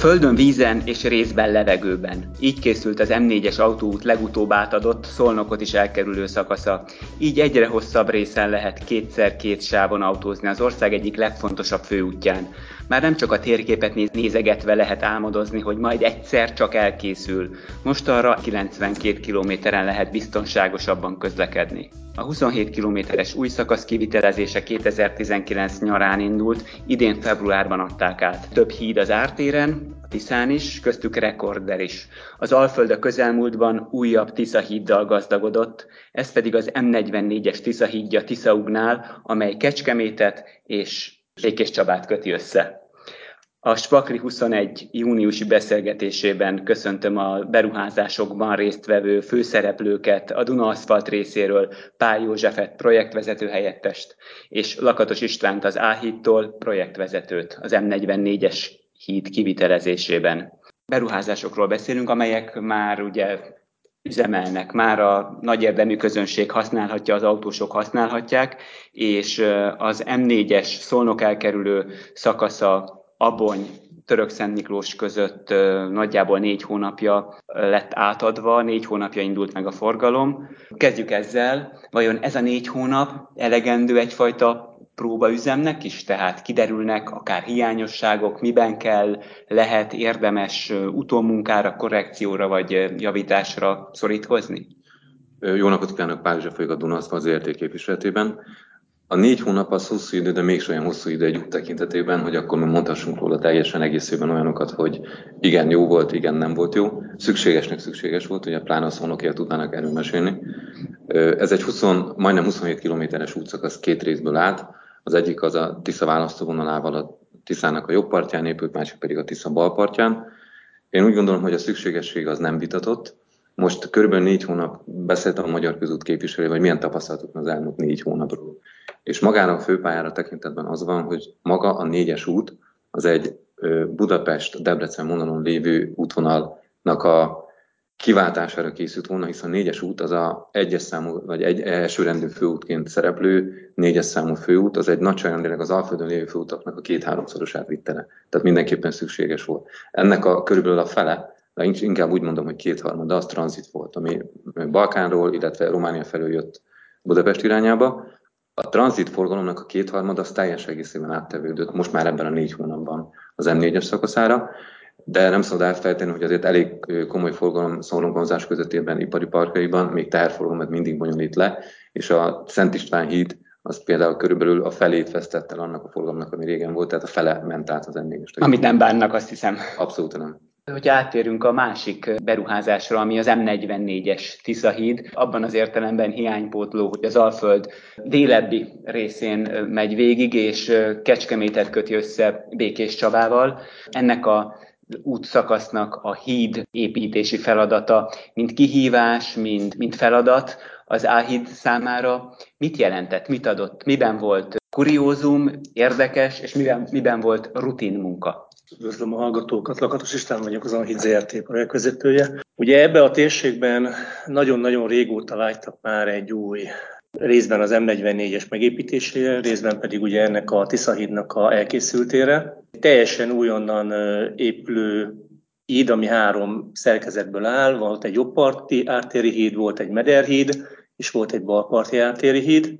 Földön, vízen és részben levegőben. Így készült az M4-es autóút legutóbb átadott, Szolnokot is elkerülő szakasza. Így egyre hosszabb részen lehet kétszer-két sávon autózni az ország egyik legfontosabb főútján. Már nem csak a térképet néz, nézegetve lehet álmodozni, hogy majd egyszer csak elkészül. Most arra 92 kilométeren lehet biztonságosabban közlekedni. A 27 kilométeres új szakasz kivitelezése 2019 nyarán indult, idén februárban adták át. Több híd az ártéren, a Tiszán is, köztük rekorder is. Az Alföld a közelmúltban újabb Tisza híddal gazdagodott, ez pedig az M44-es Tisza hídja Tiszaugnál, amely Kecskemétet és Békés Csabát köti össze. A Spakri 21 júniusi beszélgetésében köszöntöm a beruházásokban résztvevő főszereplőket, a Duna Aszfalt részéről Pál Józsefet, projektvezető helyettest, és Lakatos Istvánt az Áhídtól projektvezetőt az M44-es híd kivitelezésében. Beruházásokról beszélünk, amelyek már ugye üzemelnek, már a nagy érdemű közönség használhatja, az autósok használhatják, és az M4-es Szolnok elkerülő szakasza Abony Török Szent Miklós között nagyjából négy hónapja lett átadva, négy hónapja indult meg a forgalom. Kezdjük ezzel, vajon ez a négy hónap elegendő egyfajta próbaüzemnek is, tehát kiderülnek akár hiányosságok, miben kell, lehet érdemes utómunkára, korrekcióra vagy javításra szorítkozni? Jó napot kívánok, Pál Zsef a Dunasztal az értékképviseletében. A négy hónap az hosszú idő, de mégis olyan hosszú idő egy út tekintetében, hogy akkor mi mondhassunk róla teljesen egészében olyanokat, hogy igen, jó volt, igen, nem volt jó. Szükségesnek szükséges volt, ugye pláne a szónokért tudnának erről mesélni. Ez egy 20, majdnem 27 kilométeres útszakasz két részből állt. Az egyik az a Tisza választóvonalával a Tiszának a jobb partján épült, másik pedig a Tisza bal partján. Én úgy gondolom, hogy a szükségesség az nem vitatott. Most körülbelül négy hónap beszéltem a Magyar Közút képviselővel, hogy milyen tapasztalatok az elmúlt négy hónapról. És magára a főpályára tekintetben az van, hogy maga a négyes út az egy Budapest-Debrecen vonalon lévő útvonalnak a kiváltására készült volna, hiszen négyes út az a egyes számú, vagy egy elsőrendű főútként szereplő négyes számú főút, az egy nagyságrendileg az Alföldön lévő főutaknak a két-háromszorosát vitte le. Tehát mindenképpen szükséges volt. Ennek a körülbelül a fele, de inkább úgy mondom, hogy kétharmada, az tranzit volt, ami Balkánról, illetve Románia felől jött Budapest irányába, a tranzit forgalomnak a kétharmad az teljes egészében áttevődött most már ebben a négy hónapban az M4-es szakaszára, de nem szabad elfelejteni, hogy azért elég komoly forgalom szólomvonzás közöttében ipari parkaiban még teherforgalmat mindig bonyolít le, és a Szent István híd az például körülbelül a felét vesztett el annak a forgalomnak, ami régen volt, tehát a fele ment át az m Amit nem bánnak, azt hiszem. Abszolút nem. Hogy áttérünk a másik beruházásra, ami az M44-es Tiszahíd, abban az értelemben hiánypótló, hogy az Alföld délebbi részén megy végig, és Kecskemétet köti össze Békés Csabával. Ennek a útszakasznak a híd építési feladata, mint kihívás, mint, mint feladat az Áhíd számára mit jelentett, mit adott, miben volt kuriózum, érdekes, és miben, miben volt rutin munka? Üdvözlöm a hallgatókat, Lakatos István vagyok, az Anhid ZRT projektvezetője. Ugye ebbe a térségben nagyon-nagyon régóta vágytak már egy új részben az M44-es megépítésére, részben pedig ugye ennek a Tiszahídnak a elkészültére. Teljesen újonnan épülő híd, ami három szerkezetből áll, volt egy jobbparti ártéri híd, volt egy mederhíd, és volt egy balparti ártéri híd.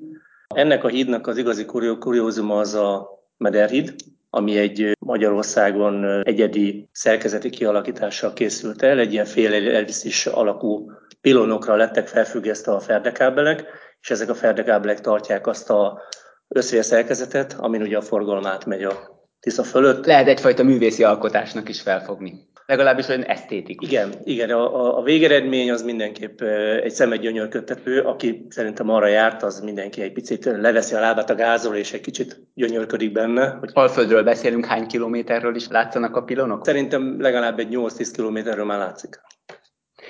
Ennek a hídnak az igazi kuriózuma az a mederhíd, ami egy Magyarországon egyedi szerkezeti kialakítással készült el, egy ilyen fél elviszis alakú pilonokra lettek felfüggesztve a ferdekábelek, és ezek a ferdekábelek tartják azt a összvér szerkezetet, amin ugye a forgalom átmegy a Tisza fölött. Lehet egyfajta művészi alkotásnak is felfogni legalábbis olyan esztétikus. Igen, igen a, a végeredmény az mindenképp egy szemed gyönyörködtető, aki szerintem arra járt, az mindenki egy picit leveszi a lábát a gázról, és egy kicsit gyönyörködik benne. Hogy... Alföldről beszélünk, hány kilométerről is látszanak a pilonok? Szerintem legalább egy 8-10 kilométerről már látszik.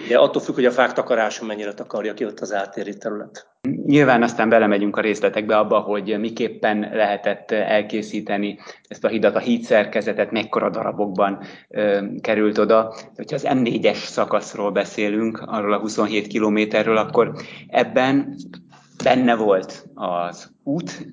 Ugye attól függ, hogy a fák takarása mennyire takarja ki ott az áttéri terület. Nyilván aztán belemegyünk a részletekbe abba, hogy miképpen lehetett elkészíteni ezt a hidat, a hídszerkezetet, mekkora darabokban ö, került oda. Hogyha az M4-es szakaszról beszélünk, arról a 27 kilométerről, akkor ebben benne volt az út,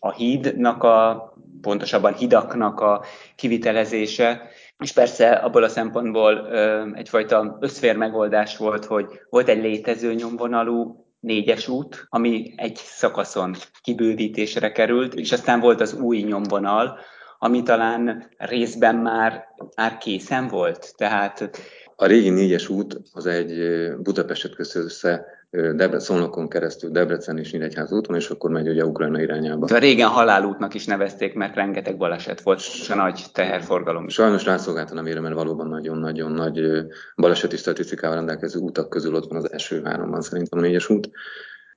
a hídnak a, pontosabban hidaknak a kivitelezése, és persze abból a szempontból egyfajta összfér megoldás volt, hogy volt egy létező nyomvonalú négyes út, ami egy szakaszon kibővítésre került, és aztán volt az új nyomvonal, ami talán részben már, már készen volt. Tehát a régi négyes út az egy Budapestet össze Debre, Szolnokon keresztül Debrecen és Nyíregyház úton, és akkor megy ugye Ukrajna irányába. De régen halálútnak is nevezték, mert rengeteg baleset volt, és a nagy teherforgalom. Sajnos rászolgáltan nem érem, mert valóban nagyon-nagyon nagy baleseti statisztikával rendelkező utak közül ott van az első háromban szerintem a négyes út.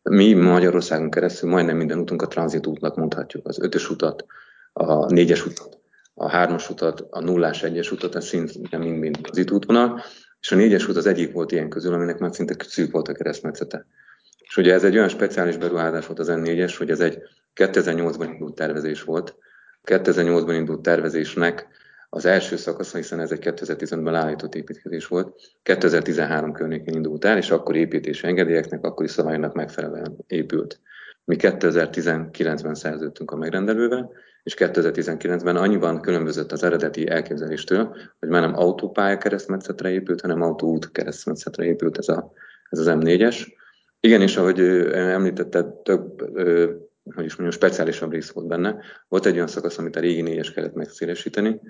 Mi Magyarországon keresztül majdnem minden útunk a tranzitútnak mondhatjuk. Az ötös utat, a négyes utat, a hármas utat, a nullás egyes utat, ez szinte mind-mind az itt útvonal, és a négyes út az egyik volt ilyen közül, aminek már szinte szűk volt a keresztmetszete. És ugye ez egy olyan speciális beruházás volt az N4-es, hogy ez egy 2008-ban indult tervezés volt. 2008-ban indult tervezésnek az első szakasza, hiszen ez egy 2015-ben állított építkezés volt, 2013 környékén indult el, és akkor építési engedélyeknek, akkori szabályoknak megfelelően épült. Mi 2019-ben szerződtünk a megrendelővel, és 2019-ben annyiban különbözött az eredeti elképzeléstől, hogy már nem autópálya keresztmetszetre épült, hanem autóút keresztmetszetre épült ez, a, ez az M4-es. Igen, és ahogy említette, több, hogy is mondjam, speciálisabb rész volt benne. Volt egy olyan szakasz, amit a régi négyes kellett megszélesíteni,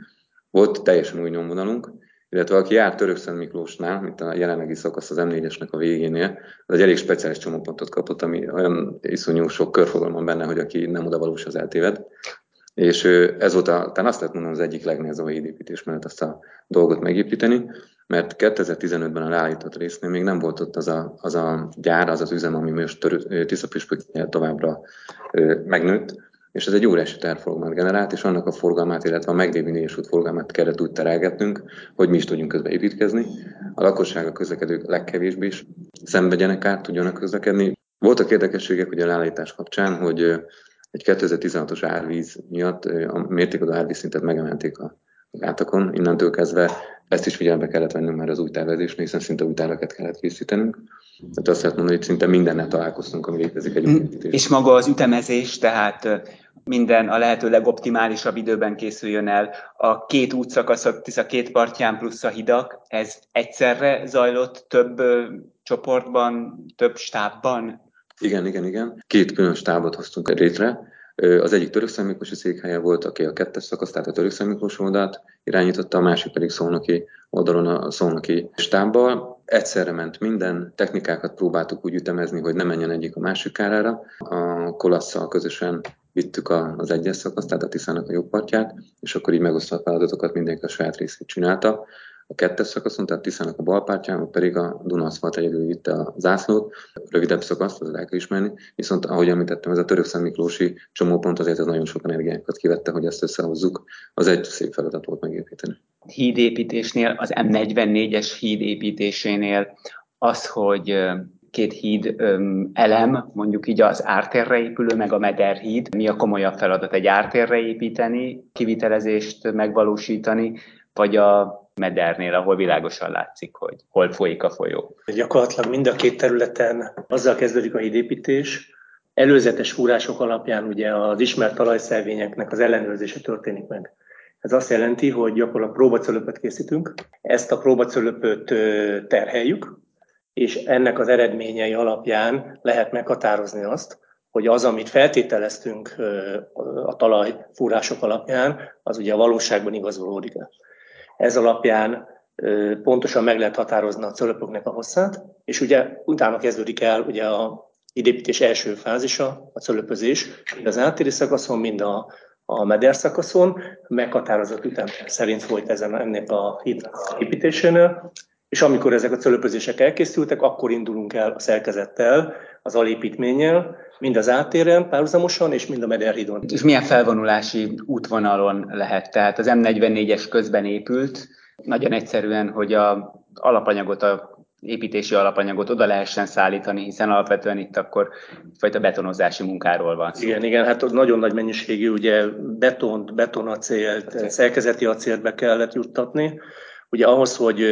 volt teljesen új nyomvonalunk, illetve aki járt Törökszent Miklósnál, mint a jelenlegi szakasz az M4-esnek a végénél, az egy elég speciális csomópontot kapott, ami olyan iszonyú sok körfogalom benne, hogy aki nem oda valós, az eltéved. És ez volt, a, talán azt lehet mondani, az egyik legnehezebb a hídépítés mellett azt a dolgot megépíteni, mert 2015-ben a leállított résznél még nem volt ott az a, az a gyár, az az üzem, ami most Tiszapüspöknél továbbra megnőtt, és ez egy óriási tervforgalmat generált, és annak a forgalmát, illetve a meglévő négyes út forgalmát kellett úgy terelgetnünk, hogy mi is tudjunk közben építkezni. A lakosság, a közlekedők legkevésbé is szenvedjenek át, tudjanak közlekedni. Voltak érdekességek ugye a leállítás kapcsán, hogy egy 2016-os árvíz miatt a mértékadó árvízszintet megemelték a gátakon. Innentől kezdve ezt is figyelembe kellett vennünk már az új tervezésnél, hiszen szinte új terveket kellett készítenünk. Tehát azt lehet mondani, hogy szinte mindennel találkoztunk, ami létezik egy új És maga az ütemezés, tehát minden a lehető legoptimálisabb időben készüljön el. A két útszakaszok, a két partján plusz a hidak, ez egyszerre zajlott több csoportban, több stábban? Igen, igen, igen. Két külön stábot hoztunk létre. Az egyik török Miklósi székhelye volt, aki a kettes szakasz, tehát a török Miklós oldalt irányította, a másik pedig szolnoki oldalon a szolnoki stábbal. Egyszerre ment minden, technikákat próbáltuk úgy ütemezni, hogy ne menjen egyik a másik kárára. A kolasszal közösen vittük az egyes szakaszt, tehát a Tiszának a jobb partját, és akkor így megosztva a feladatokat mindenki a saját részét csinálta. A kettes szakaszon, tehát Tiszának a bal partján, pedig a Dunaszfalt egyedül vitte a zászlót, rövidebb szakaszt, az el kell ismerni, viszont ahogy említettem, ez a török Miklósi csomópont azért az nagyon sok energiánkat kivette, hogy ezt összehozzuk. Az egy szép feladat volt megépíteni. Hídépítésnél, az M44-es hídépítésénél az, hogy két híd öm, elem, mondjuk így az ártérre épülő, meg a Meder híd. Mi a komolyabb feladat egy ártérre építeni, kivitelezést megvalósítani, vagy a Medernél, ahol világosan látszik, hogy hol folyik a folyó. Gyakorlatilag mind a két területen azzal kezdődik a hídépítés, előzetes fúrások alapján ugye az ismert talajszervényeknek az ellenőrzése történik meg. Ez azt jelenti, hogy gyakorlatilag próbacölöpöt készítünk, ezt a próbacölöpöt terheljük, és ennek az eredményei alapján lehet meghatározni azt, hogy az, amit feltételeztünk a talajfúrások alapján, az ugye a valóságban igazolódik-e. Ez alapján pontosan meg lehet határozni a cölöpöknek a hosszát, és ugye utána kezdődik el ugye a idépítés első fázisa, a cölöpözés, mind az áttéri szakaszon, mind a, a meder szakaszon, meghatározott ütem szerint folyt ezen ennek a híd építésénél, és amikor ezek a cölöpözések elkészültek, akkor indulunk el a szerkezettel, az alépítménnyel, mind az átéren párhuzamosan, és mind a Mederhidon. És milyen felvonulási útvonalon lehet? Tehát az M44-es közben épült, nagyon egyszerűen, hogy a alapanyagot, a építési alapanyagot oda lehessen szállítani, hiszen alapvetően itt akkor fajta betonozási munkáról van szó. Igen, igen, hát nagyon nagy mennyiségű ugye betont, betonacélt, szerkezeti acélt be kellett juttatni. Ugye ahhoz, hogy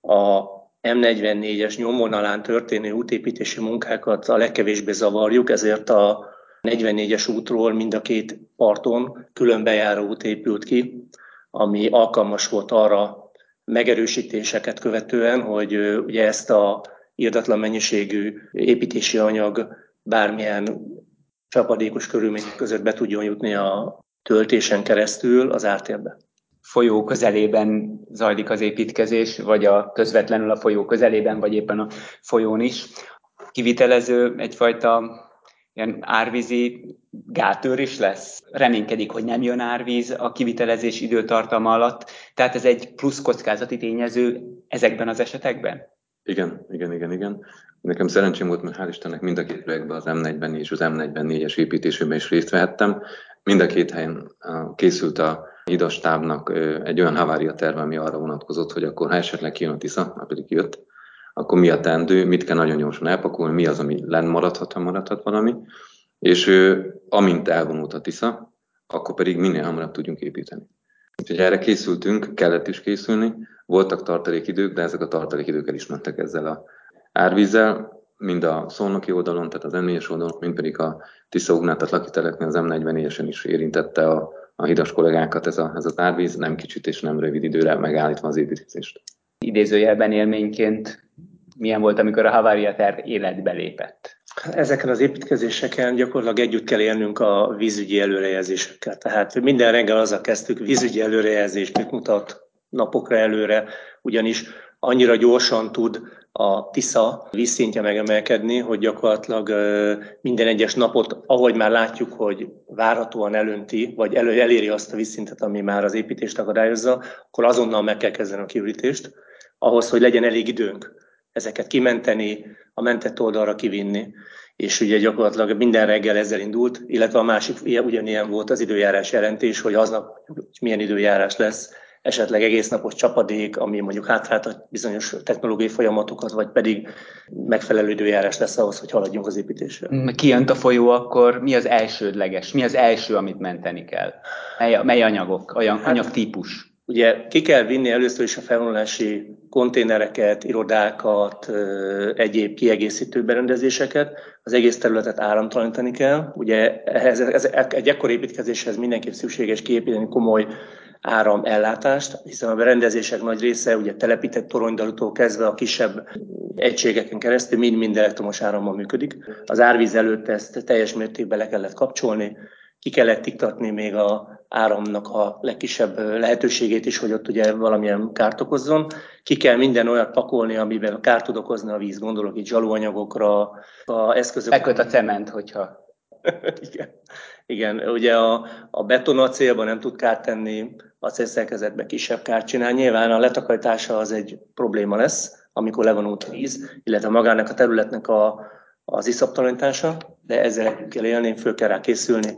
a M44-es nyomvonalán történő útépítési munkákat a legkevésbé zavarjuk, ezért a 44-es útról mind a két parton külön bejáró út épült ki, ami alkalmas volt arra megerősítéseket követően, hogy ugye ezt a írdatlan mennyiségű építési anyag bármilyen csapadékos körülmények között be tudjon jutni a töltésen keresztül az ártérbe. Folyó közelében zajlik az építkezés, vagy a közvetlenül a folyó közelében, vagy éppen a folyón is. Kivitelező egyfajta ilyen árvízi gátőr is lesz. Reménykedik, hogy nem jön árvíz a kivitelezés időtartama alatt. Tehát ez egy plusz kockázati tényező ezekben az esetekben? Igen, igen, igen, igen. Nekem szerencsém volt, mert hál' Istennek mind a két projektben, az M44 és az M44-es építésében is részt vehettem. Mind a két helyen készült a hidastábnak egy olyan havária terve, ami arra vonatkozott, hogy akkor ha esetleg kijön a Tisza, már pedig jött, akkor mi a tendő, mit kell nagyon gyorsan elpakolni, mi az, ami lenn maradhat, ha maradhat valami, és amint elvonult a Tisza, akkor pedig minél hamarabb tudjunk építeni. Úgyhogy erre készültünk, kellett is készülni, voltak tartalékidők, de ezek a tartalékidők el is mentek ezzel a árvízzel, mind a szolnoki oldalon, tehát az m oldalon, mind pedig a Tisza Ugnát, tehát lakiteleknél az M44-esen is érintette a, a hidas kollégákat ez, a, ez az árvíz, nem kicsit és nem rövid időre megállítva az építkezést. Idézőjelben élményként milyen volt, amikor a Havaria terv életbe lépett? Ezeken az építkezéseken gyakorlatilag együtt kell élnünk a vízügyi előrejelzésekkel. Tehát minden reggel azzal kezdtük, vízügyi előrejelzés mit mutat napokra előre, ugyanis annyira gyorsan tud a Tisza vízszintje megemelkedni, hogy gyakorlatilag minden egyes napot, ahogy már látjuk, hogy várhatóan elönti, vagy elő, eléri azt a vízszintet, ami már az építést akadályozza, akkor azonnal meg kell kezdeni a kiürítést, ahhoz, hogy legyen elég időnk ezeket kimenteni, a mentett oldalra kivinni. És ugye gyakorlatilag minden reggel ezzel indult, illetve a másik ugyanilyen volt az időjárás jelentés, hogy aznap milyen időjárás lesz, esetleg egész napos csapadék, ami mondjuk a bizonyos technológiai folyamatokat, vagy pedig megfelelő időjárás lesz ahhoz, hogy haladjunk az építésre. Mm, kijönt a folyó, akkor mi az elsődleges, mi az első, amit menteni kell? Mely, mely anyagok, olyan hát, anyagtípus? Ugye ki kell vinni először is a felvonulási konténereket, irodákat, egyéb kiegészítő berendezéseket, az egész területet áramtalanítani kell. Ugye ehhez, ez, egy ekkor építkezéshez mindenképp szükséges kiépíteni komoly áramellátást, hiszen a berendezések nagy része ugye telepített toronydalutól kezdve a kisebb egységeken keresztül mind-mind elektromos árammal működik. Az árvíz előtt ezt teljes mértékben le kellett kapcsolni, ki kellett iktatni még a áramnak a legkisebb lehetőségét is, hogy ott ugye valamilyen kárt okozzon. Ki kell minden olyat pakolni, amiben kárt tud okozni a víz, gondolok itt zsalóanyagokra, a eszközök. Beköt a cement, hogyha... Igen. Igen, ugye a, a betonacélban nem tud kárt tenni, a célszerkezetben kisebb kárt csinál. Nyilván a letakarítása az egy probléma lesz, amikor levonult víz, illetve magának a területnek a, az iszaptalanítása, de ezzel együtt kell élni, föl kell rá készülni.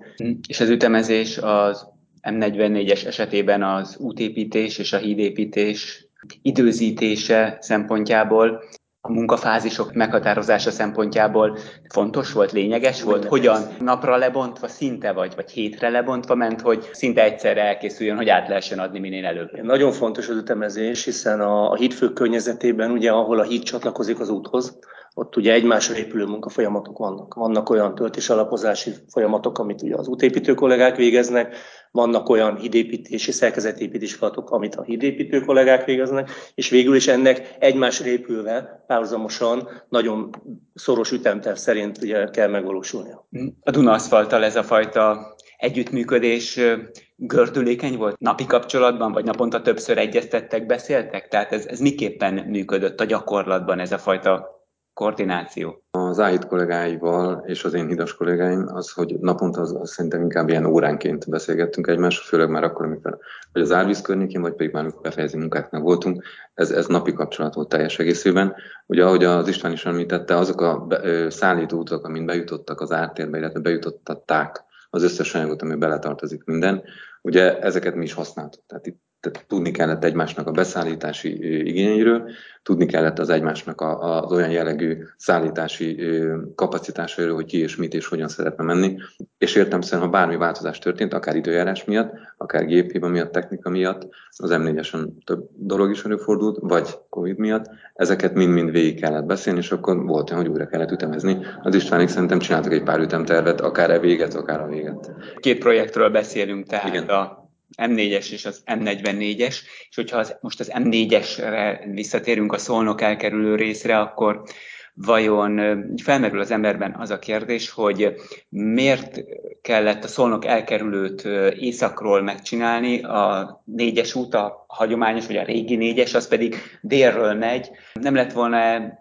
És az ütemezés az M44-es esetében az útépítés és a hídépítés időzítése szempontjából a munkafázisok meghatározása szempontjából fontos volt, lényeges volt? Hogyan napra lebontva szinte vagy, vagy hétre lebontva ment, hogy szinte egyszerre elkészüljön, hogy át lehessen adni minél előbb? Nagyon fontos az ütemezés, hiszen a, a hídfők környezetében, ugye, ahol a híd csatlakozik az úthoz, ott ugye egymásra épülő munkafolyamatok vannak. Vannak olyan töltés alapozási folyamatok, amit ugye az útépítő kollégák végeznek, vannak olyan hídépítési, szerkezetépítési feladatok, amit a hídépítő kollégák végeznek, és végül is ennek egymásra épülve párhuzamosan nagyon szoros ütemterv szerint ugye kell megvalósulnia. A Duna ez a fajta együttműködés gördülékeny volt napi kapcsolatban, vagy naponta többször egyeztettek, beszéltek? Tehát ez, ez miképpen működött a gyakorlatban ez a fajta koordináció? Az áhít kollégáival és az én hidas kollégáim az, hogy naponta az, az szerintem inkább ilyen óránként beszélgettünk egymással, főleg már akkor, amikor vagy az árvíz környékén, vagy pedig már amikor befejezi munkáknál voltunk, ez, ez napi kapcsolat volt teljes egészében. Ugye ahogy az István is említette, azok a szállító utak, amint bejutottak az ártérbe, illetve bejutottatták az összes anyagot, ami beletartozik minden, ugye ezeket mi is használtuk. Tehát itt tehát tudni kellett egymásnak a beszállítási igényeiről, tudni kellett az egymásnak a, az olyan jellegű szállítási kapacitásairól, hogy ki és mit és hogyan szeretne menni. És értem szerint, ha bármi változás történt, akár időjárás miatt, akár géphiba miatt, technika miatt, az M4-esen több dolog is előfordult, vagy Covid miatt, ezeket mind-mind végig kellett beszélni, és akkor volt olyan, hogy újra kellett ütemezni. Az Istvánik szerintem csináltak egy pár ütemtervet, akár e véget, akár a véget. Két projektről beszélünk, tehát Igen. a M4-es és az M44-es, és hogyha az, most az M4-esre visszatérünk a szolnok elkerülő részre, akkor vajon felmerül az emberben az a kérdés, hogy miért kellett a szolnok elkerülőt északról megcsinálni, a négyes út, a hagyományos, vagy a régi négyes, az pedig délről megy. Nem lett volna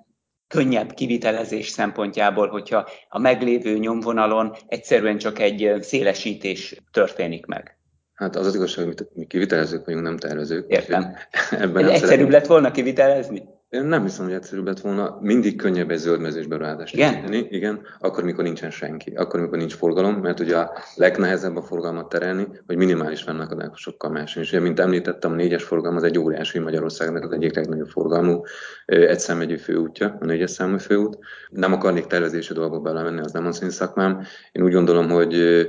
könnyebb kivitelezés szempontjából, hogyha a meglévő nyomvonalon egyszerűen csak egy szélesítés történik meg. Hát az az igazság, hogy mi kivitelezők vagyunk, nem tervezők. Értem. Ebben nem Egyszerűbb szeretném. lett volna kivitelezni? Én nem hiszem, hogy egyszerűbb lett volna. Mindig könnyebb egy zöldmezős beruházást Igen? Igen, akkor, mikor nincsen senki. Akkor, mikor nincs forgalom, mert ugye a legnehezebb a forgalmat terelni, hogy minimális fennakadásokkal máson. És ugye, mint említettem, a négyes forgalom az egy óriási Magyarországnak az egyik legnagyobb forgalmú egy szemegyű főútja, a négyes számú főút. Nem akarnék tervezési dolgokba belemenni, az nem az én szakmám. Én úgy gondolom, hogy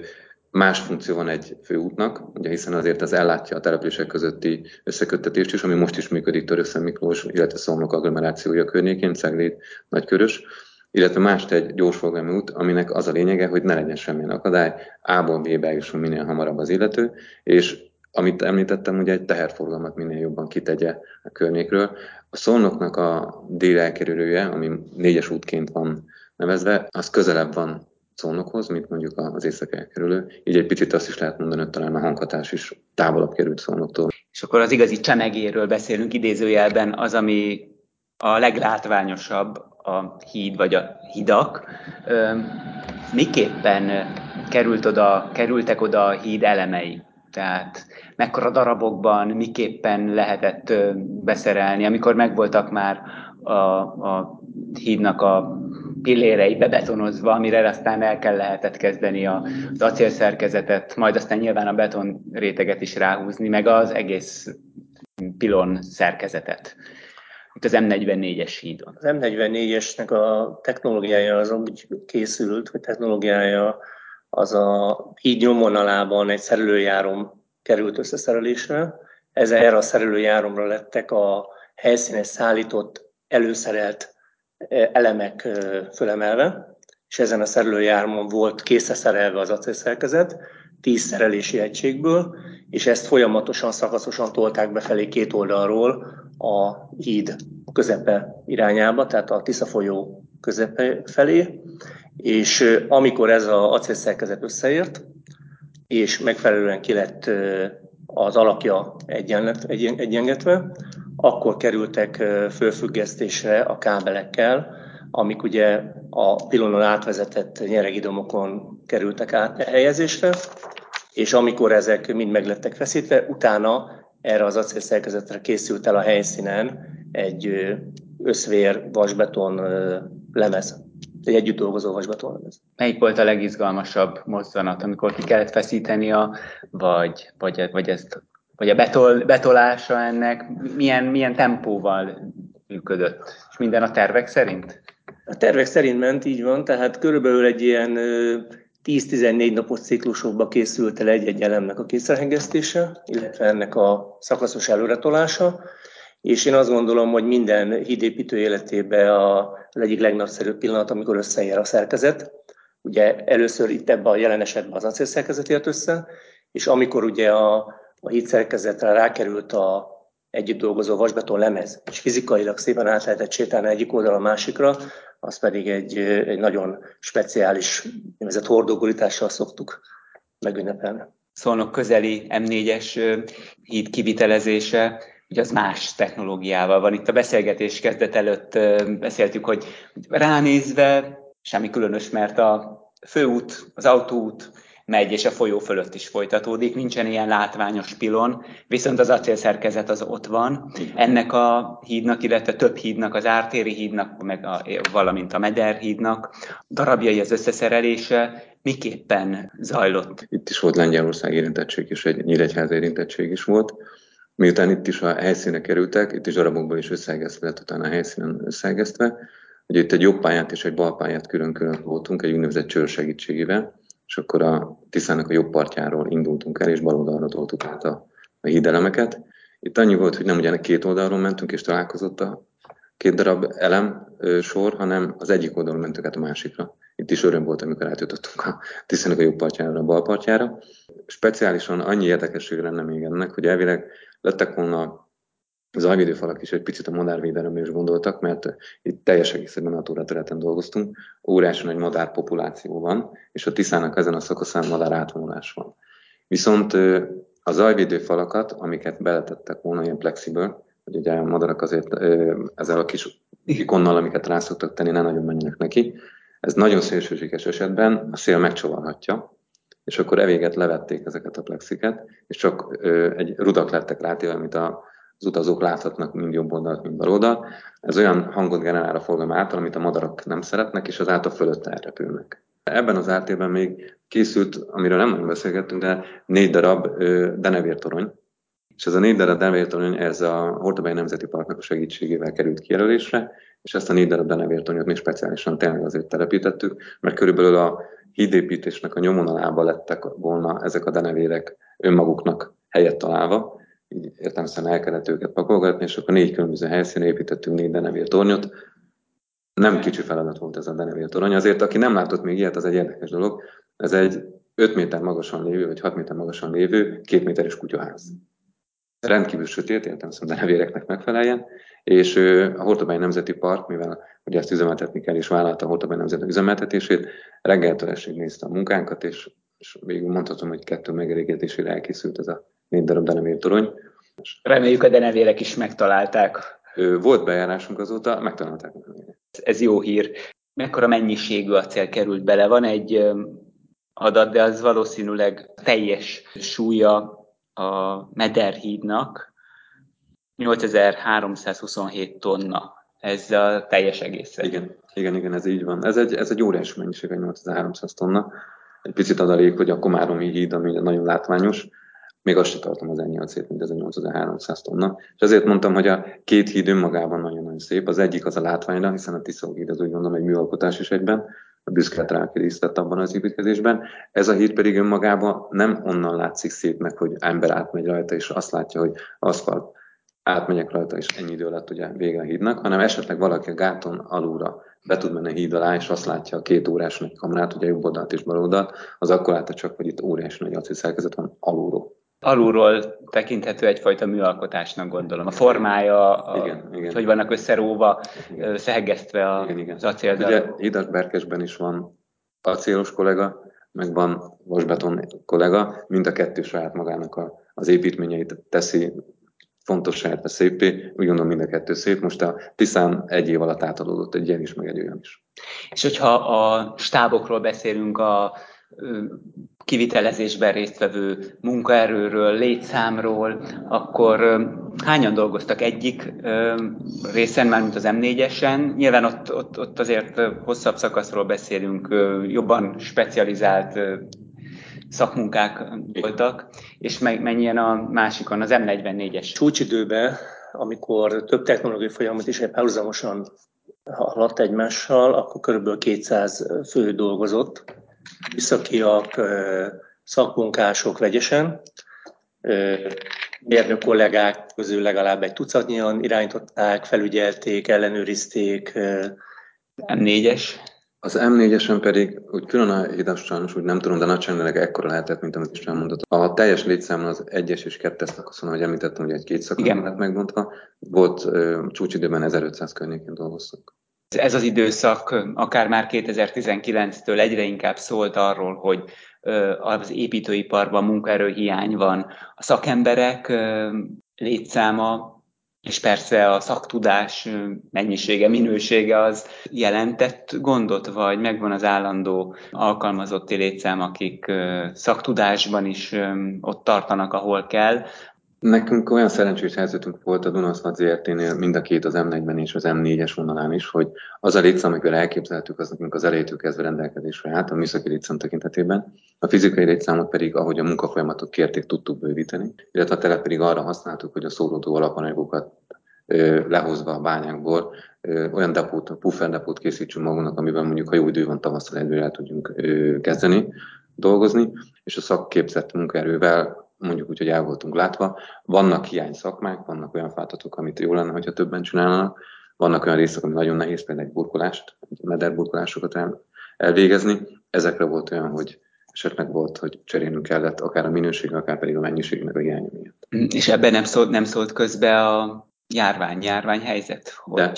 más funkció van egy főútnak, ugye hiszen azért az ellátja a települések közötti összeköttetést is, ami most is működik Törökszent Miklós, illetve Szolnok agglomerációja környékén, Ceglét, Nagykörös, illetve mást egy gyorsforgalmi út, aminek az a lényege, hogy ne legyen semmilyen akadály, A-ból B-be minél hamarabb az illető, és amit említettem, ugye egy teherforgalmat minél jobban kitegye a környékről. A Szolnoknak a dél elkerülője, ami négyes útként van nevezve, az közelebb van szónokhoz, mint mondjuk az észak elkerülő. Így egy picit azt is lehet mondani, hogy talán a hanghatás is távolabb került szónoktól. És akkor az igazi csemegéről beszélünk idézőjelben, az, ami a leglátványosabb a híd vagy a hidak. Miképpen került oda, kerültek oda a híd elemei? Tehát mekkora darabokban, miképpen lehetett beszerelni, amikor megvoltak már a, a hídnak a pillérei bebetonozva, amire aztán el kell lehetett kezdeni az acélszerkezetet, majd aztán nyilván a beton réteget is ráhúzni, meg az egész pilon szerkezetet. Itt az M44-es hídon. Az M44-esnek a technológiája az úgy készült, hogy technológiája az a híd nyomvonalában egy szerelőjárom került összeszerelésre. Ez erre a szerelőjáromra lettek a helyszínen szállított, előszerelt elemek fölemelve, és ezen a szerelőjármon volt készreszerelve az acélszerkezet, tíz szerelési egységből, és ezt folyamatosan, szakaszosan tolták befelé két oldalról a híd közepe irányába, tehát a Tisza folyó közepe felé, és amikor ez az acélszerkezet összeért, és megfelelően ki lett az alakja egyengetve, akkor kerültek fölfüggesztésre a kábelekkel, amik ugye a pilonon átvezetett nyeregidomokon kerültek át helyezésre, és amikor ezek mind meglettek feszítve, utána erre az acélszerkezetre készült el a helyszínen egy összvér vasbeton lemez, egy együtt dolgozó vasbeton lemez. Melyik volt a legizgalmasabb mozzanat, amikor ki kellett feszíteni, a, vagy, vagy, vagy ezt vagy a betol, betolása ennek milyen, milyen tempóval működött? És minden a tervek szerint? A tervek szerint ment, így van, tehát körülbelül egy ilyen 10-14 napos ciklusokba készült el egy-egy elemnek a készrehengesztése, illetve ennek a szakaszos előretolása, és én azt gondolom, hogy minden hídépítő életében a egyik legnagyszerűbb pillanat, amikor összeér a szerkezet. Ugye először itt ebben a jelen esetben az acélszerkezet ért össze, és amikor ugye a a híd szerkezetre rákerült a együtt dolgozó vasbeton lemez, és fizikailag szépen át lehetett sétálni egyik oldal a másikra, az pedig egy, egy nagyon speciális nevezett hordógurítással szoktuk megünnepelni. Szolnok közeli M4-es híd kivitelezése, ugye az más technológiával van. Itt a beszélgetés kezdet előtt beszéltük, hogy ránézve semmi különös, mert a főút, az autóút megy, és a folyó fölött is folytatódik, nincsen ilyen látványos pilon, viszont az acélszerkezet az ott van. Ennek a hídnak, illetve több hídnak, az Ártéri hídnak, meg a, valamint a Meder hídnak darabjai az összeszerelése miképpen zajlott? Itt is volt Lengyelország érintettség és egy Nyíregyháza érintettség is volt. Miután itt is a helyszínek kerültek, itt is darabokból is összeegesztve lett utána a helyszínen összeegesztve. Ugye itt egy jobb pályát és egy bal pályát külön-külön voltunk egy úgynevezett csőr segítségével akkor a Tiszának a jobb partjáról indultunk el, és bal oldalra toltuk át a, a hídelemeket. Itt annyi volt, hogy nem ugyanek két oldalról mentünk, és találkozott a két darab elem sor, hanem az egyik oldalon mentünk át a másikra. Itt is öröm volt, amikor átjutottunk a Tiszenek a jobb partjára, a bal partjára. Speciálisan annyi érdekesség lenne még ennek, hogy elvileg lettek volna az alvédőfalak is egy picit a madárvédelemre is gondoltak, mert itt teljes egészében a területen dolgoztunk, óriási nagy madárpopuláció van, és a Tiszának ezen a szakaszán madár átvonulás van. Viszont az alvédő falakat, amiket beletettek volna ilyen plexiből, hogy ugye a madarak azért ezzel a kis ikonnal, amiket rá szoktak tenni, ne nagyon menjenek neki, ez nagyon szélsőséges esetben a szél megcsavarhatja, és akkor evéget levették ezeket a plexiket, és csak egy rudak lettek rátéve, amit a, az utazók láthatnak mind jobb oldalt, mind bal oldalt. Ez olyan hangot generál a forgalom által, amit a madarak nem szeretnek, és az által fölött elrepülnek. Ebben az ártérben még készült, amiről nem nagyon beszélgettünk, de négy darab denevértorony, és ez a négy darab denevértorony, ez a Hortobály Nemzeti Parknak a segítségével került kijelölésre, és ezt a négy darab denevértornyot még speciálisan tényleg azért telepítettük, mert körülbelül a hídépítésnek a nyomonalába lettek volna ezek a denevérek önmaguknak helyet találva, így értelmesen el kellett őket pakolgatni, és akkor négy különböző helyszínen építettünk négy denevértornyot, nem kicsi feladat volt ez a Denevél torony, azért aki nem látott még ilyet, az egy érdekes dolog. Ez egy 5 méter magasan lévő, vagy 6 méter magasan lévő, 2 méteres kutyaház. Rendkívül sötét, értem szóval denevéreknek megfeleljen, és a Hortobány Nemzeti Park, mivel ugye ezt üzemeltetni kell, és vállalta a Hortobány Nemzeti üzemeltetését, reggeltől esig nézte a munkánkat, és, és végül mondhatom, hogy kettő megelégedésére elkészült ez a négy darab denevér torony. Reméljük a denevérek is megtalálták volt bejárásunk azóta, megtalálták. Ez jó hír. Mekkora mennyiségű acél került bele? Van egy adat, de az valószínűleg teljes súlya a Mederhídnak 8327 tonna. Ez a teljes egész. Igen, igen, igen, ez így van. Ez egy, ez egy óriási mennyiség, a 8300 tonna. Egy picit adalék, hogy a Komáromi híd, ami nagyon látványos, még azt sem tartom az ennyi acélt, mint ez a 8300 tonna. És azért mondtam, hogy a két híd önmagában nagyon-nagyon szép. Az egyik az a látványra, hiszen a Tiszó híd az úgy gondolom egy műalkotás is egyben, a büszket rákerésztett abban az építkezésben. Ez a híd pedig önmagában nem onnan látszik szépnek, hogy ember átmegy rajta, és azt látja, hogy aszfalt átmegyek rajta, és ennyi idő alatt ugye vége a hídnak, hanem esetleg valaki a gáton alulra be tud menni a híd alá, és azt látja a két órás nagy kamerát, ugye jobb oldalt és bal oldalt, az akkor látta csak, hogy itt óriási nagy acélszerkezet van alulról alulról tekinthető egyfajta műalkotásnak gondolom. A formája, a, igen, igen. hogy vannak összeróva, igen. összehegesztve a, igen, igen. az acéldarab. Ugye Hidas is van acélos kollega, meg van vasbeton kollega, mind a kettő saját magának a, az építményeit teszi fontosságát a szépé, úgy gondolom mind a kettő szép. Most a Tiszán egy év alatt átadódott egy ilyen is, meg egy olyan is. És hogyha a stábokról beszélünk, a kivitelezésben résztvevő munkaerőről, létszámról, akkor hányan dolgoztak egyik részen, már mint az M4-esen? Nyilván ott, ott, ott azért hosszabb szakaszról beszélünk, jobban specializált szakmunkák voltak, és mennyien a másikon, az M44-es? Csúcsidőben, amikor több technológiai folyamat is párhuzamosan haladt egymással, akkor kb. 200 fő dolgozott, műszakiak, szakmunkások vegyesen, mérnök kollégák közül legalább egy tucatnyian irányították, felügyelték, ellenőrizték. M4-es? Az M4-esen pedig úgy külön a hidas sajnos úgy nem tudom, de nagyságrendileg ekkora lehetett, mint amit is elmondott. A teljes létszám az egyes és kettes szakaszon, ahogy említettem, hogy egy két szakaszon lett megbontva, volt uh, csúcsidőben 1500 környékén dolgoztunk. Ez az időszak akár már 2019-től egyre inkább szólt arról, hogy az építőiparban munkaerőhiány van, a szakemberek létszáma, és persze a szaktudás mennyisége, minősége az jelentett gondot, vagy megvan az állandó alkalmazotti létszám, akik szaktudásban is ott tartanak, ahol kell, Nekünk olyan szerencsés helyzetünk volt a Dunaszlat ZRT-nél mind a két az M4-ben és az M4-es vonalán is, hogy az a létszám, amikor elképzeltük, az nekünk az elejétől kezdve rendelkezésre állt a műszaki létszám tekintetében. A fizikai létszámot pedig, ahogy a munkafolyamatok kérték, tudtuk bővíteni, illetve a teret pedig arra használtuk, hogy a szóródó alapanyagokat lehozva a bányákból olyan depót, puffer depót készítsünk magunknak, amiben mondjuk, ha jó idő van tavasszal előre el tudjunk kezdeni dolgozni, és a szakképzett munkaerővel mondjuk úgy, hogy el voltunk látva. Vannak hiány szakmák, vannak olyan feladatok, amit jó lenne, hogyha többen csinálnak, Vannak olyan részek, ami nagyon nehéz, például egy burkolást, mederburkolásokat el, elvégezni. Ezekre volt olyan, hogy esetleg volt, hogy cserélnünk kellett akár a minőség, akár pedig a mennyiségnek a hiánya miatt. És ebben nem szólt, nem szólt közbe a járvány, járvány helyzet, hogy De.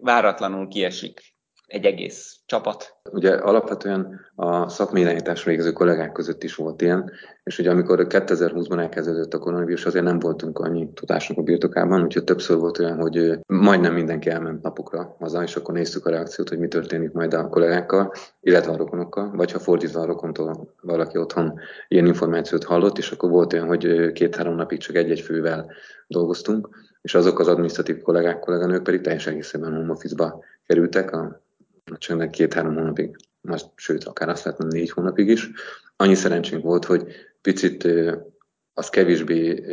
váratlanul kiesik egy egész csapat. Ugye alapvetően a szakmai végző kollégák között is volt ilyen, és ugye amikor 2020-ban elkezdődött a koronavírus, azért nem voltunk annyi tudásnak a birtokában, úgyhogy többször volt olyan, hogy majdnem mindenki elment napokra haza, és akkor néztük a reakciót, hogy mi történik majd a kollégákkal, illetve a rokonokkal, vagy ha fordítva a rokontól valaki otthon ilyen információt hallott, és akkor volt olyan, hogy két-három napig csak egy-egy fővel dolgoztunk, és azok az adminisztratív kollégák, kolléganők pedig teljesen egészében home kerültek, a csak két-három hónapig, most, sőt, akár azt lehetne négy hónapig is. Annyi szerencsénk volt, hogy picit az kevésbé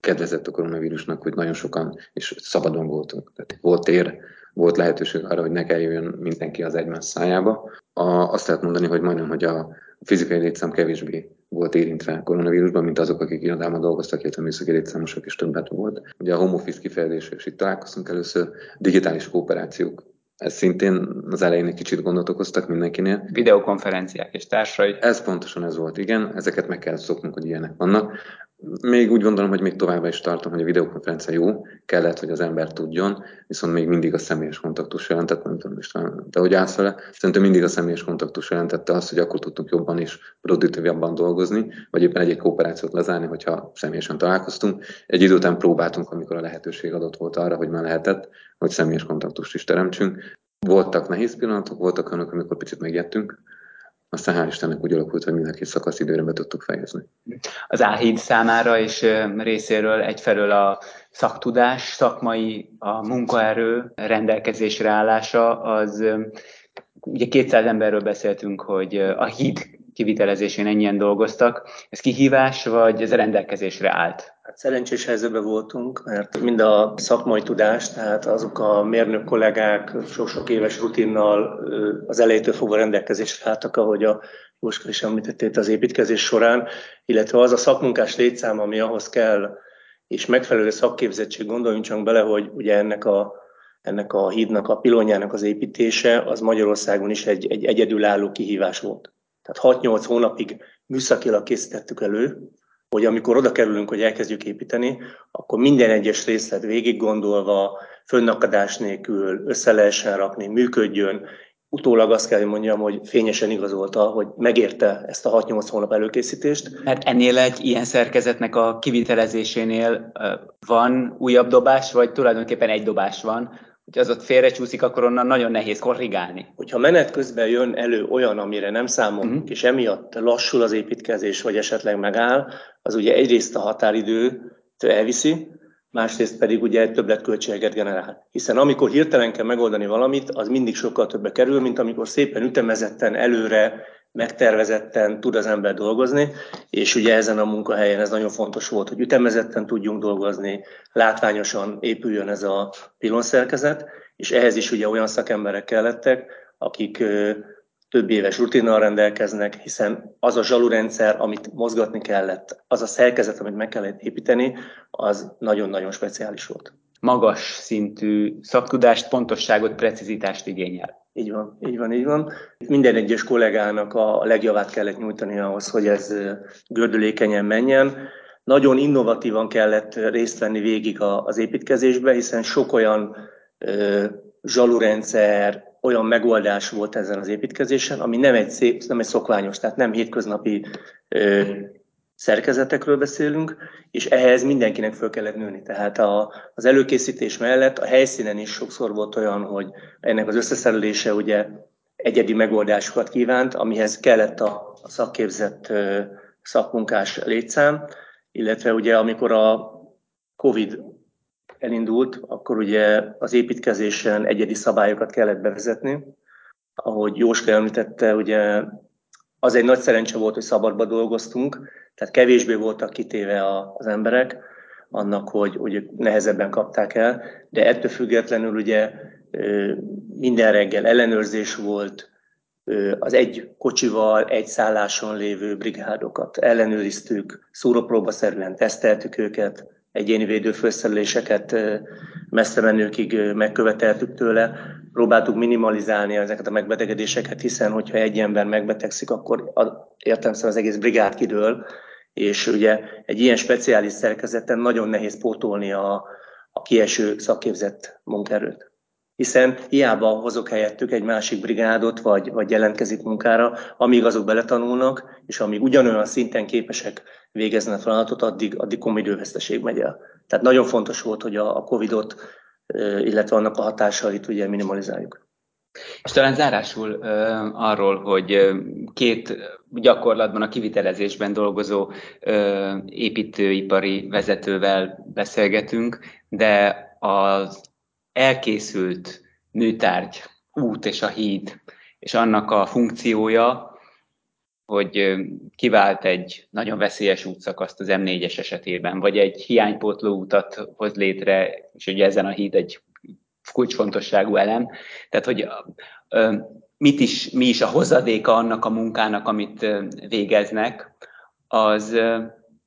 kedvezett a koronavírusnak, hogy nagyon sokan és szabadon voltunk. Tehát volt tér, volt lehetőség arra, hogy ne kelljen mindenki az egymás szájába. A, azt lehet mondani, hogy majdnem, hogy a fizikai létszám kevésbé volt érintve koronavírusban, mint azok, akik irodában dolgoztak, illetve műszaki létszámosok is többet volt. Ugye a home office kifejezés, és itt találkoztunk először, digitális kooperációk ez szintén az elején egy kicsit gondot okoztak mindenkinél. Videokonferenciák és társai. Ez pontosan ez volt, igen. Ezeket meg kell szoknunk, hogy ilyenek vannak. Még úgy gondolom, hogy még továbbá is tartom, hogy a videokonferencia jó, kellett, hogy az ember tudjon, viszont még mindig a személyes kontaktus jelentett, nem tudom is, de hogy állsz vele, szerintem mindig a személyes kontaktus jelentette azt, hogy akkor tudtunk jobban és produktívabban dolgozni, vagy éppen egy-egy kooperációt lezárni, hogyha személyesen találkoztunk. Egy idő után próbáltunk, amikor a lehetőség adott volt arra, hogy már lehetett, hogy személyes kontaktust is teremtsünk. Voltak nehéz pillanatok, voltak olyanok, amikor picit megjettünk, aztán hál' Istennek úgy alakult, hogy mindenki szakasz időre be tudtuk fejezni. Az Áhíd számára és részéről egyfelől a szaktudás, szakmai, a munkaerő rendelkezésre állása, az ugye 200 emberről beszéltünk, hogy a híd kivitelezésén ennyien dolgoztak. Ez kihívás, vagy ez rendelkezésre állt? Hát szerencsés helyzetben voltunk, mert mind a szakmai tudás, tehát azok a mérnök kollégák sok-sok éves rutinnal az elejétől fogva rendelkezésre álltak, ahogy a Jóska is említettét az építkezés során, illetve az a szakmunkás létszám, ami ahhoz kell, és megfelelő szakképzettség, gondoljunk csak bele, hogy ugye ennek a, ennek a hídnak, a pilonjának az építése, az Magyarországon is egy, egy egyedülálló kihívás volt. Tehát 6-8 hónapig műszakilag készítettük elő, hogy amikor oda kerülünk, hogy elkezdjük építeni, akkor minden egyes részlet végig gondolva, fönnakadás nélkül össze lehessen rakni, működjön. Utólag azt kell, hogy mondjam, hogy fényesen igazolta, hogy megérte ezt a 6-8 hónap előkészítést. Mert ennél egy ilyen szerkezetnek a kivitelezésénél van újabb dobás, vagy tulajdonképpen egy dobás van, hogy az ott félrecsúszik, akkor onnan nagyon nehéz korrigálni. Hogyha menet közben jön elő olyan, amire nem számolunk, uh-huh. és emiatt lassul az építkezés, vagy esetleg megáll, az ugye egyrészt a határidő elviszi, másrészt pedig ugye többletköltséget generál. Hiszen amikor hirtelen kell megoldani valamit, az mindig sokkal többe kerül, mint amikor szépen ütemezetten előre megtervezetten tud az ember dolgozni, és ugye ezen a munkahelyen ez nagyon fontos volt, hogy ütemezetten tudjunk dolgozni, látványosan épüljön ez a pilonszerkezet, és ehhez is ugye olyan szakemberek kellettek, akik több éves rutinnal rendelkeznek, hiszen az a zsalurendszer, amit mozgatni kellett, az a szerkezet, amit meg kellett építeni, az nagyon-nagyon speciális volt. Magas szintű szaktudást, pontosságot, precizitást igényel. Így van, így van, így van. Minden egyes kollégának a legjavát kellett nyújtani ahhoz, hogy ez gördülékenyen menjen. Nagyon innovatívan kellett részt venni végig az építkezésbe, hiszen sok olyan zsalurendszer, olyan megoldás volt ezen az építkezésen, ami nem egy szép, nem egy szokványos, tehát nem hétköznapi szerkezetekről beszélünk, és ehhez mindenkinek föl kellett nőni. Tehát a, az előkészítés mellett a helyszínen is sokszor volt olyan, hogy ennek az összeszerelése ugye egyedi megoldásokat kívánt, amihez kellett a, a szakképzett szakmunkás létszám, illetve ugye amikor a COVID elindult, akkor ugye az építkezésen egyedi szabályokat kellett bevezetni. Ahogy Jóska említette, ugye az egy nagy szerencse volt, hogy szabadba dolgoztunk, tehát kevésbé voltak kitéve az emberek annak, hogy, hogy nehezebben kapták el, de ettől függetlenül ugye minden reggel ellenőrzés volt, az egy kocsival, egy szálláson lévő brigádokat ellenőriztük, szúrópróbaszerűen teszteltük őket, egyéni védőfőszereléseket messze menőkig megköveteltük tőle. Próbáltuk minimalizálni ezeket a megbetegedéseket, hiszen hogyha egy ember megbetegszik, akkor értelmszerűen az egész brigád kidől, és ugye egy ilyen speciális szerkezeten nagyon nehéz pótolni a, a kieső szakképzett munkerőt hiszen hiába hozok helyettük egy másik brigádot, vagy, vagy jelentkezik munkára, amíg azok beletanulnak, és amíg ugyanolyan szinten képesek végezni a feladatot, addig, addig komoly időveszteség megy el. Tehát nagyon fontos volt, hogy a, a Covid-ot, illetve annak a hatásait ugye minimalizáljuk. És talán zárásul uh, arról, hogy két gyakorlatban a kivitelezésben dolgozó uh, építőipari vezetővel beszélgetünk, de az elkészült műtárgy, út és a híd, és annak a funkciója, hogy kivált egy nagyon veszélyes útszakaszt az M4-es esetében, vagy egy hiánypótló utat hoz létre, és ugye ezen a híd egy kulcsfontosságú elem. Tehát, hogy mit is, mi is a hozadéka annak a munkának, amit végeznek, az,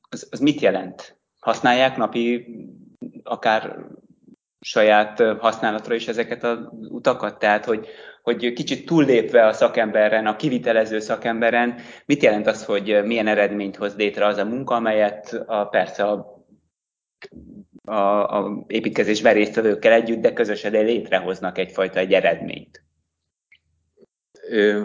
az, az mit jelent? Használják napi akár saját használatra is ezeket az utakat? Tehát, hogy, hogy kicsit túllépve a szakemberen, a kivitelező szakemberen, mit jelent az, hogy milyen eredményt hoz létre az a munka, amelyet a, persze a, a, a építkezésben résztvevőkkel együtt, de közösen létrehoznak egyfajta egy eredményt?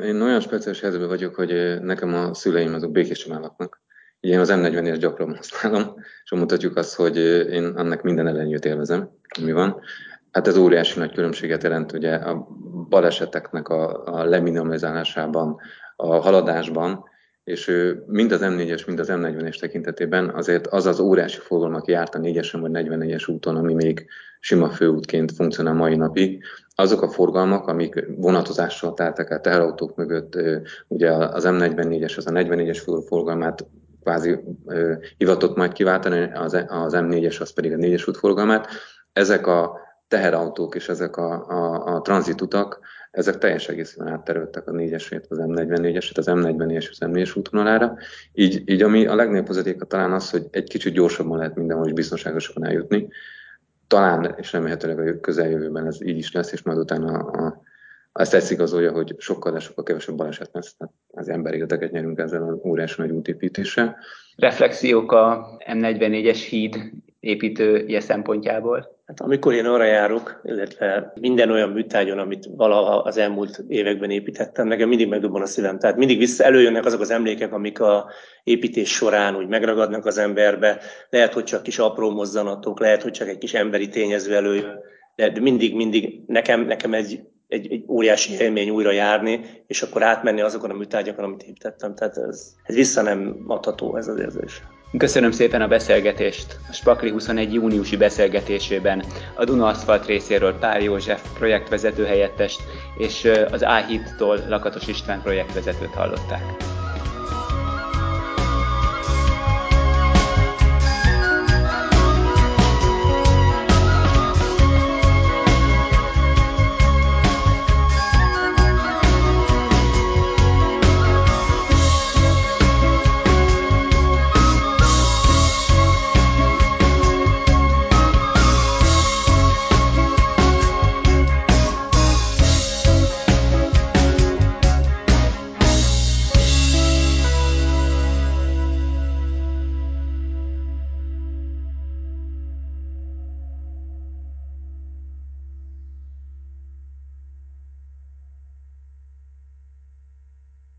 Én olyan speciális helyzetben vagyok, hogy nekem a szüleim azok békésen állapnak. Én az M40-es gyakran használom, és mutatjuk azt, hogy én annak minden ellenjét élvezem, ami van. Hát ez óriási nagy különbséget jelent ugye a baleseteknek a, a leminimalizálásában, a haladásban, és mind az M4-es, mind az M40-es tekintetében azért az az óriási forgalom, aki járt a 4-esen vagy 44-es úton, ami még sima főútként funkcionál mai napig, azok a forgalmak, amik vonatozással teltek el teherautók mögött, ugye az M44-es, az a 44-es forgalmát kvázi hivatott majd kiváltani, az, az M4-es, az pedig a 4-es útforgalmát. Ezek a teherautók és ezek a, a, a tranzitutak, ezek teljes egészében átterültek a 4-esét, az M44-eset, az M40 és az M4-es útvonalára. Így, így ami a legnagyobb hozadéka talán az, hogy egy kicsit gyorsabban lehet mindenhol is biztonságosan eljutni. Talán, és remélhetőleg a közeljövőben ez így is lesz, és majd utána a, a ezt ezt igazolja, hogy sokkal, de sokkal kevesebb baleset lesz. Tehát az emberi életeket nyerünk ezzel a óriási nagy útépítéssel. Reflexiók a M44-es híd építője szempontjából? Hát amikor én arra járok, illetve minden olyan műtárgyon, amit valaha az elmúlt években építettem, nekem mindig megdobban a szívem. Tehát mindig vissza előjönnek azok az emlékek, amik a építés során úgy megragadnak az emberbe. Lehet, hogy csak kis apró mozzanatok, lehet, hogy csak egy kis emberi tényező előjön, de mindig, mindig nekem, nekem egy egy, egy óriási élmény újra járni, és akkor átmenni azokon a műtárgyakon, amit építettem. Tehát ez, ez vissza nem adható ez az érzés. Köszönöm szépen a beszélgetést. A Spakli 21 júniusi beszélgetésében a Duna Aszfalt részéről Pál József projektvezető helyettest és az A-Hit-tól Lakatos István projektvezetőt hallották.